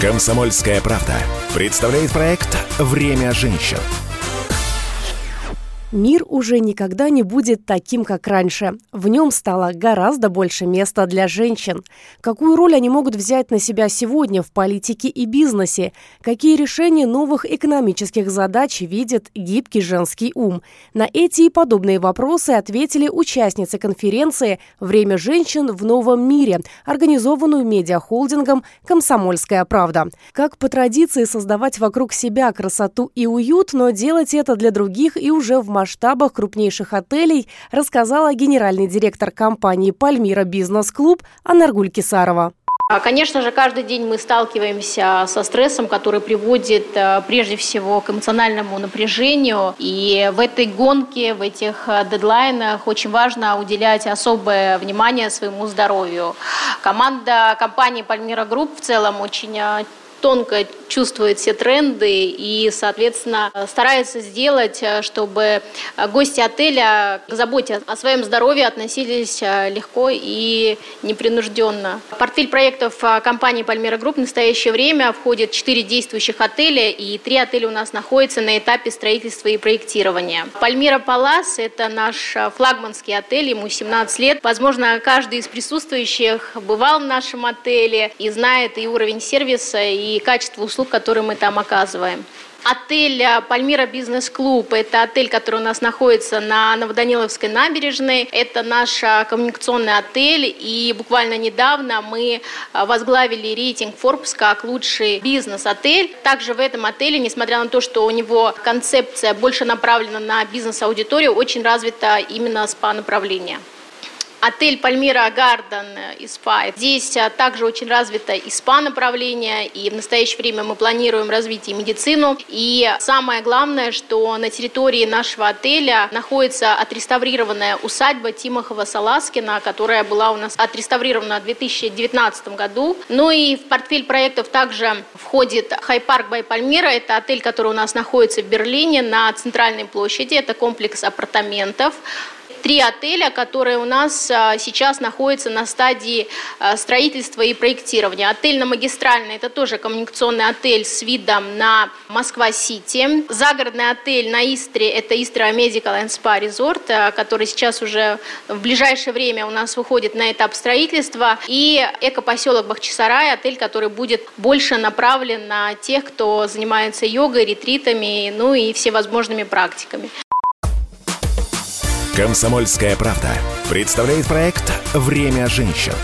Комсомольская правда представляет проект «Время женщин». Мир уже никогда не будет таким, как раньше. В нем стало гораздо больше места для женщин. Какую роль они могут взять на себя сегодня в политике и бизнесе? Какие решения новых экономических задач видит гибкий женский ум? На эти и подобные вопросы ответили участницы конференции «Время женщин в новом мире», организованную медиахолдингом «Комсомольская правда». Как по традиции создавать вокруг себя красоту и уют, но делать это для других и уже в масштабах крупнейших отелей, рассказала генеральный директор компании «Пальмира Бизнес-клуб» Анаргуль Кисарова. А, конечно же, каждый день мы сталкиваемся со стрессом, который приводит э, прежде всего к эмоциональному напряжению. И в этой гонке, в этих э, дедлайнах очень важно уделять особое внимание своему здоровью. Команда компании «Пальмира Групп» в целом очень э, тонко чувствует все тренды и, соответственно, старается сделать, э, чтобы э, гости отеля к заботе о своем здоровье относились э, легко и непринужденно. Портфель проектов компании «Пальмира Групп» в настоящее время входит 4 действующих отеля, и 3 отеля у нас находятся на этапе строительства и проектирования. «Пальмира Палас» – это наш флагманский отель, ему 17 лет. Возможно, каждый из присутствующих бывал в нашем отеле и знает и уровень сервиса, и качество услуг, которые мы там оказываем. Отель э, «Пальмира Бизнес-клуб» – это отель, который у нас находится на Новоданиловской набережной. Это наш э, коммуникационный отель, и буквально недавно мы э, возглавили рейтинг Forbes как лучший бизнес-отель. Также в этом отеле, несмотря на то, что у него концепция больше направлена на бизнес-аудиторию, очень развита именно СПА-направление. Отель Пальмира Гарден и СПА. Здесь а, также очень развито и СПА-направление, и в настоящее время мы планируем развить и медицину. И самое главное, что на территории нашего отеля находится отреставрированная усадьба Тимохова Саласкина, которая была у нас отреставрирована в 2019 году. Ну и в портфель проектов также входит Хайпарк Бай Пальмира. Это отель, который у нас находится в Берлине на центральной площади. Это комплекс апартаментов три отеля, которые у нас а, сейчас находятся на стадии а, строительства и проектирования. Отель на Магистральной – это тоже коммуникационный отель с видом на Москва-Сити. Загородный отель на Истре – это Истра Medical and Spa Resort, который сейчас уже в ближайшее время у нас выходит на этап строительства. И экопоселок Бахчисарай – отель, который будет больше направлен на тех, кто занимается йогой, ретритами, ну и всевозможными практиками. Комсомольская правда представляет проект «Время женщин».